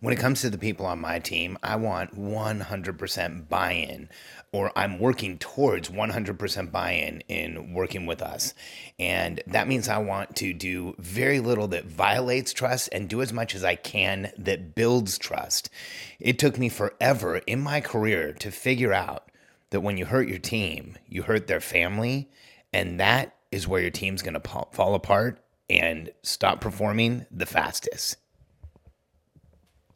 when it comes to the people on my team, I want 100% buy in, or I'm working towards 100% buy in in working with us. And that means I want to do very little that violates trust and do as much as I can that builds trust. It took me forever in my career to figure out that when you hurt your team, you hurt their family, and that is where your team's going to fall apart and stop performing the fastest.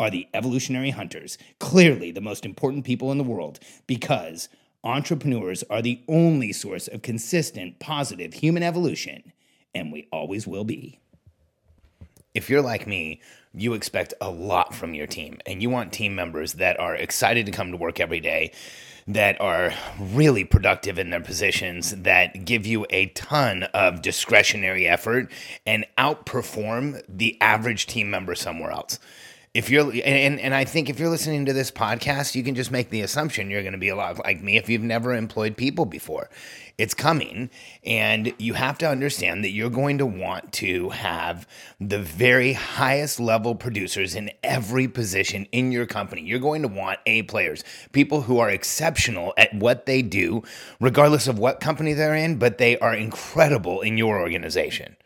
are the evolutionary hunters, clearly the most important people in the world, because entrepreneurs are the only source of consistent, positive human evolution, and we always will be. If you're like me, you expect a lot from your team, and you want team members that are excited to come to work every day, that are really productive in their positions, that give you a ton of discretionary effort and outperform the average team member somewhere else if you're and, and I think if you're listening to this podcast, you can just make the assumption you're going to be a lot like me if you've never employed people before. It's coming, and you have to understand that you're going to want to have the very highest level producers in every position in your company. You're going to want A players, people who are exceptional at what they do, regardless of what company they're in, but they are incredible in your organization.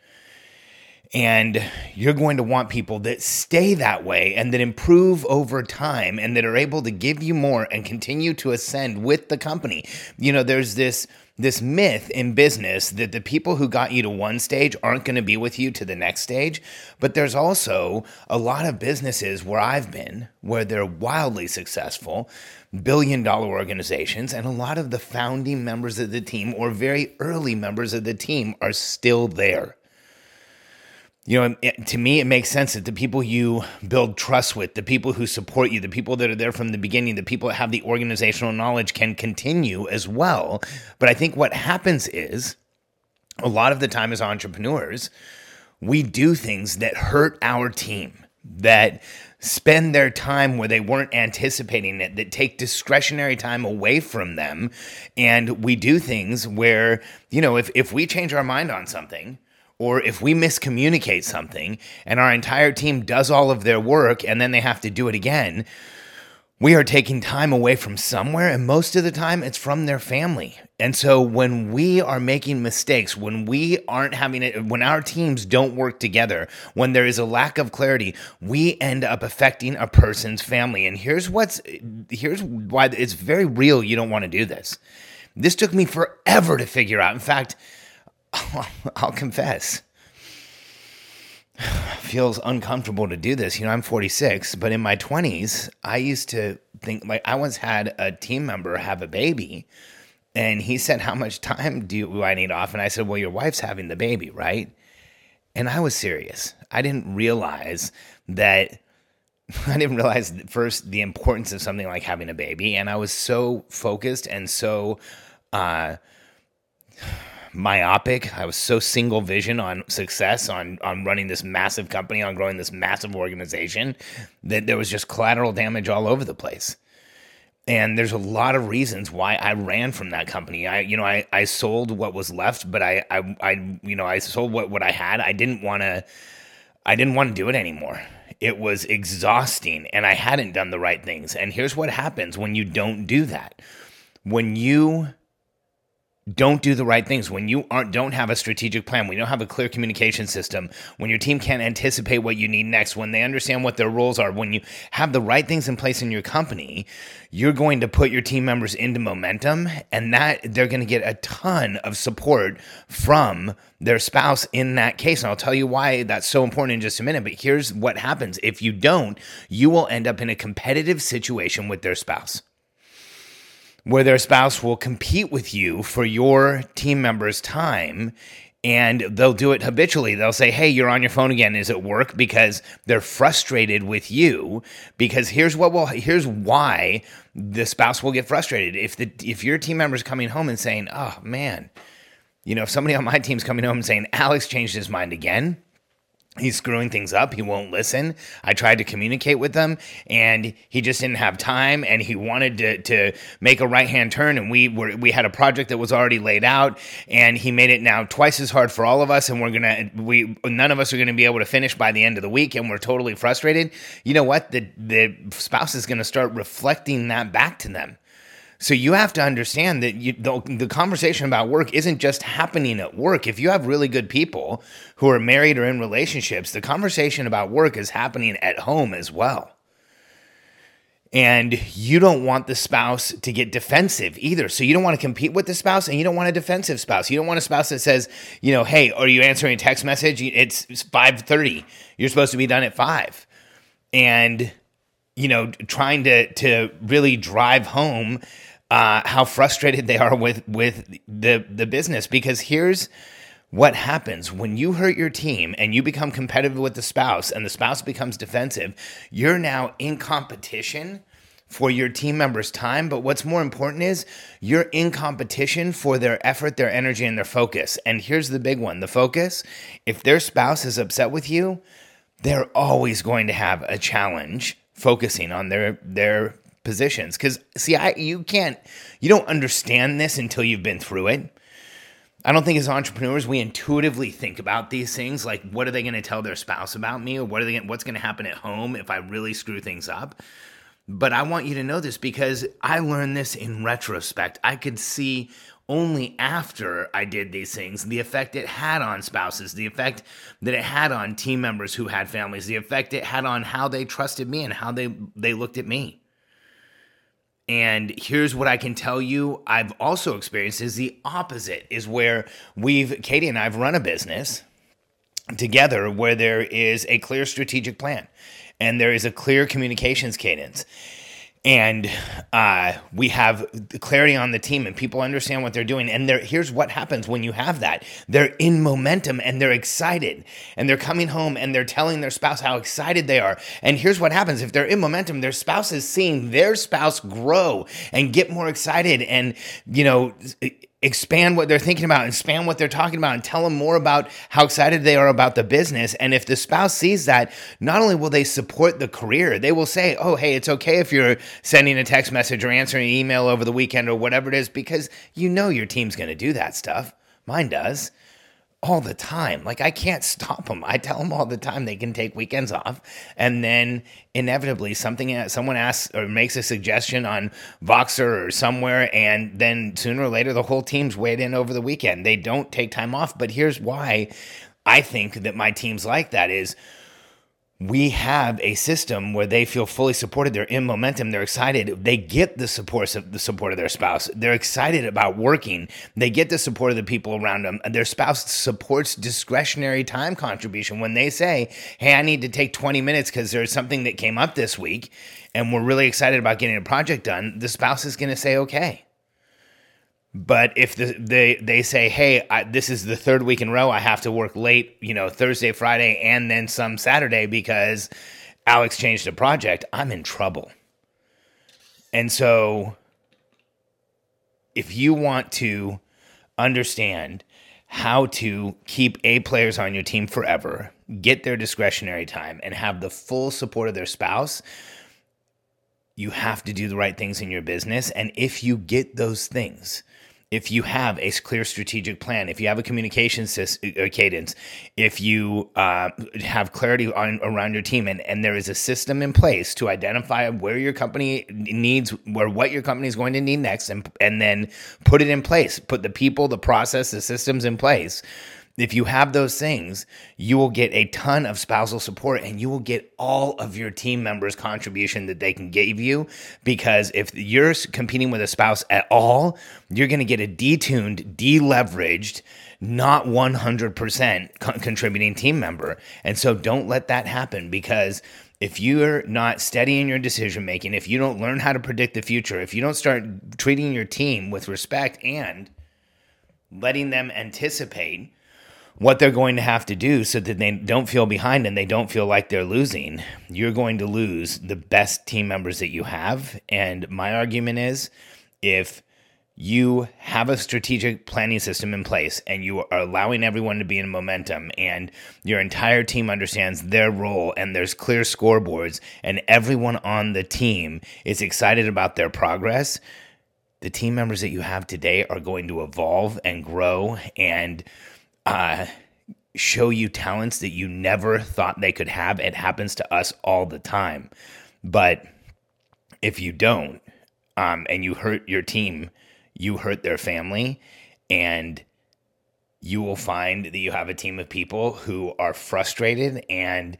And you're going to want people that stay that way and that improve over time and that are able to give you more and continue to ascend with the company. You know, there's this this myth in business that the people who got you to one stage aren't going to be with you to the next stage. But there's also a lot of businesses where I've been where they're wildly successful, billion dollar organizations, and a lot of the founding members of the team or very early members of the team are still there you know, to me, it makes sense that the people you build trust with, the people who support you, the people that are there from the beginning, the people that have the organizational knowledge can continue as well. But I think what happens is a lot of the time as entrepreneurs, we do things that hurt our team, that spend their time where they weren't anticipating it, that take discretionary time away from them. And we do things where, you know, if, if we change our mind on something, or if we miscommunicate something and our entire team does all of their work and then they have to do it again, we are taking time away from somewhere, and most of the time it's from their family. And so when we are making mistakes, when we aren't having it, when our teams don't work together, when there is a lack of clarity, we end up affecting a person's family. And here's what's here's why it's very real you don't want to do this. This took me forever to figure out. In fact, I'll confess. Feels uncomfortable to do this. You know, I'm 46, but in my 20s, I used to think like I once had a team member have a baby, and he said, How much time do I need off? And I said, Well, your wife's having the baby, right? And I was serious. I didn't realize that. I didn't realize first the importance of something like having a baby, and I was so focused and so uh, myopic. I was so single vision on success, on on running this massive company, on growing this massive organization, that there was just collateral damage all over the place. And there's a lot of reasons why I ran from that company. I, you know, I, I sold what was left, but I, I, I, you know, I sold what, what I had. I didn't want to, I didn't want to do it anymore. It was exhausting and I hadn't done the right things. And here's what happens when you don't do that. When you don't do the right things, when you aren't don't have a strategic plan, when you don't have a clear communication system, when your team can't anticipate what you need next, when they understand what their roles are, when you have the right things in place in your company, you're going to put your team members into momentum and that they're going to get a ton of support from their spouse in that case. And I'll tell you why that's so important in just a minute, but here's what happens. If you don't, you will end up in a competitive situation with their spouse where their spouse will compete with you for your team member's time and they'll do it habitually. They'll say, "Hey, you're on your phone again. Is it work?" Because they're frustrated with you. Because here's what will here's why the spouse will get frustrated if the if your team member's coming home and saying, "Oh man," you know, if somebody on my team's coming home and saying, "Alex changed his mind again," he's screwing things up. He won't listen. I tried to communicate with him and he just didn't have time and he wanted to, to make a right hand turn and we were we had a project that was already laid out and he made it now twice as hard for all of us and we're gonna we none of us are gonna be able to finish by the end of the week and we're totally frustrated. You know what? The the spouse is gonna start reflecting that back to them. So you have to understand that you, the, the conversation about work isn't just happening at work. If you have really good people who are married or in relationships, the conversation about work is happening at home as well. And you don't want the spouse to get defensive either. So you don't want to compete with the spouse and you don't want a defensive spouse. You don't want a spouse that says, you know, hey, are you answering a text message? It's 5:30. You're supposed to be done at 5. And you know, trying to to really drive home uh, how frustrated they are with with the the business. Because here's what happens. When you hurt your team and you become competitive with the spouse and the spouse becomes defensive you're now in competition for your team members time. But what's more important is you're in competition for their effort their energy and their focus. And here's the big one. The focus if their spouse is upset with you they're always going to have a challenge focusing on their their positions. Because see i you can't you don't understand this until you've been through it. I don't think as entrepreneurs we intuitively think about these things like what are they going to tell their spouse about me or what are they what's going to happen at home if i really screw things up but i want you to know this because i learned this in retrospect i could see only after I did these things, the effect it had on spouses, the effect that it had on team members who had families, the effect it had on how they trusted me and how they, they looked at me. And here's what I can tell you I've also experienced is the opposite, is where we've, Katie and I have run a business together where there is a clear strategic plan and there is a clear communications cadence. And uh, we have clarity on the team and people understand what they're doing. And here's what happens when you have that. They're in momentum and they're excited and they're coming home and they're telling their spouse how excited they are. And here's what happens. If they're in momentum their spouse is seeing their spouse grow and get more excited. And you know expand what they're thinking about, and expand what they're talking about, and tell them more about how excited they are about the business. And if the spouse sees that, not only will they support the career, they will say, Oh, hey, it's okay if you're sending a text message or answering an email over the weekend or whatever it is, because you know your team's going to do that stuff. Mine does all the time. Like I can't stop them. I tell them all the time they can take weekends off, and then inevitably something uh, someone asks or makes a suggestion on Voxer or somewhere, and then sooner or later the whole team's weighed in over the weekend. They don't take time off. But here's why I think that my team's like that is we have a system where they feel fully supported. They're in momentum. They're excited. They get the support of the support of their spouse. They're excited about working. They get the support of the people around them. Their spouse supports discretionary time contribution when they say, "Hey, I need to take 20 minutes because there's something that came up this week, and we're really excited about getting a project done." The spouse is going to say, "Okay." But if the, they they say, "Hey, I, this is the third week in row I have to work late, you know, Thursday, Friday, and then some Saturday because Alex changed a project," I'm in trouble. And so, if you want to understand how to keep A players on your team forever, get their discretionary time, and have the full support of their spouse, you have to do the right things in your business. And if you get those things, if you have a clear strategic plan, if you have a communication uh, cadence, if you uh, have clarity on, around your team, and, and there is a system in place to identify where your company needs, or what your company is going to need next, and, and then put it in place, put the people, the process, the systems in place if you have those things, you will get a ton of spousal support and you will get all of your team members' contribution that they can give you. Because if you're competing with a spouse at all, you're going to get a detuned, deleveraged, not 100% contributing team member. And so don't let that happen because if you're not steady in your decision making, if you don't learn how to predict the future, if you don't start treating your team with respect and letting them anticipate what they're going to have to do so that they don't feel behind and they don't feel like they're losing, you're going to lose the best team members that you have. And my argument is if you have a strategic planning system in place and you are allowing everyone to be in momentum and your entire team understands their role and there's clear scoreboards and everyone on the team is excited about their progress the team members that you have today are going to evolve and grow and uh, show you talents that you never thought they could have. It happens to us all the time. But if you don't, um, and you hurt your team, you hurt their family, and you will find that you have a team of people who are frustrated and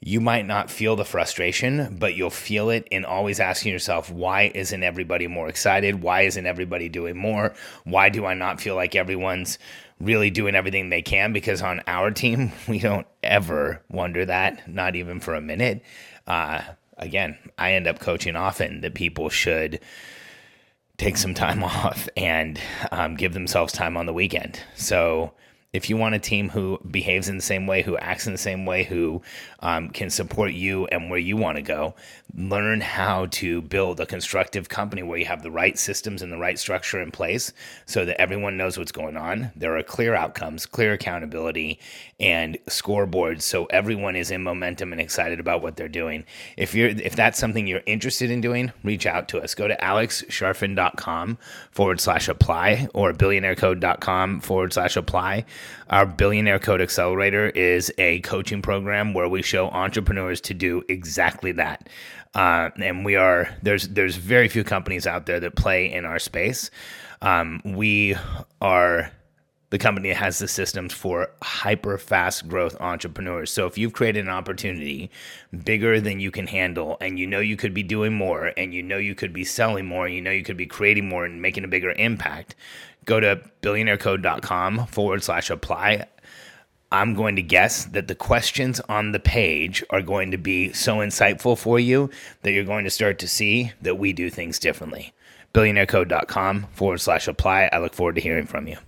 you might not feel the frustration, but you'll feel it in always asking yourself, why isn't everybody more excited? Why isn't everybody doing more? Why do I not feel like everyone's really doing everything they can? Because on our team, we don't ever wonder that, not even for a minute. Uh, again, I end up coaching often that people should take some time off and um, give themselves time on the weekend. So, if you want a team who behaves in the same way, who acts in the same way, who um, can support you and where you want to go, learn how to build a constructive company where you have the right systems and the right structure in place so that everyone knows what's going on. There are clear outcomes, clear accountability, and scoreboards so everyone is in momentum and excited about what they're doing. If you're if that's something you're interested in doing, reach out to us. Go to alexcharfen.com forward slash apply or billionairecode.com forward slash apply our Billionaire Code Accelerator is a coaching program where we show entrepreneurs to do exactly that. Uh, and we are there's there's very few companies out there that play in our space. Um, we are the company has the systems for hyper fast growth entrepreneurs. So if you've created an opportunity bigger than you can handle and you know you could be doing more and you know you could be selling more and you know you could be creating more and making a bigger impact, go to billionairecode.com forward slash apply. I'm going to guess that the questions on the page are going to be so insightful for you that you're going to start to see that we do things differently. Billionairecode.com forward slash apply. I look forward to hearing from you.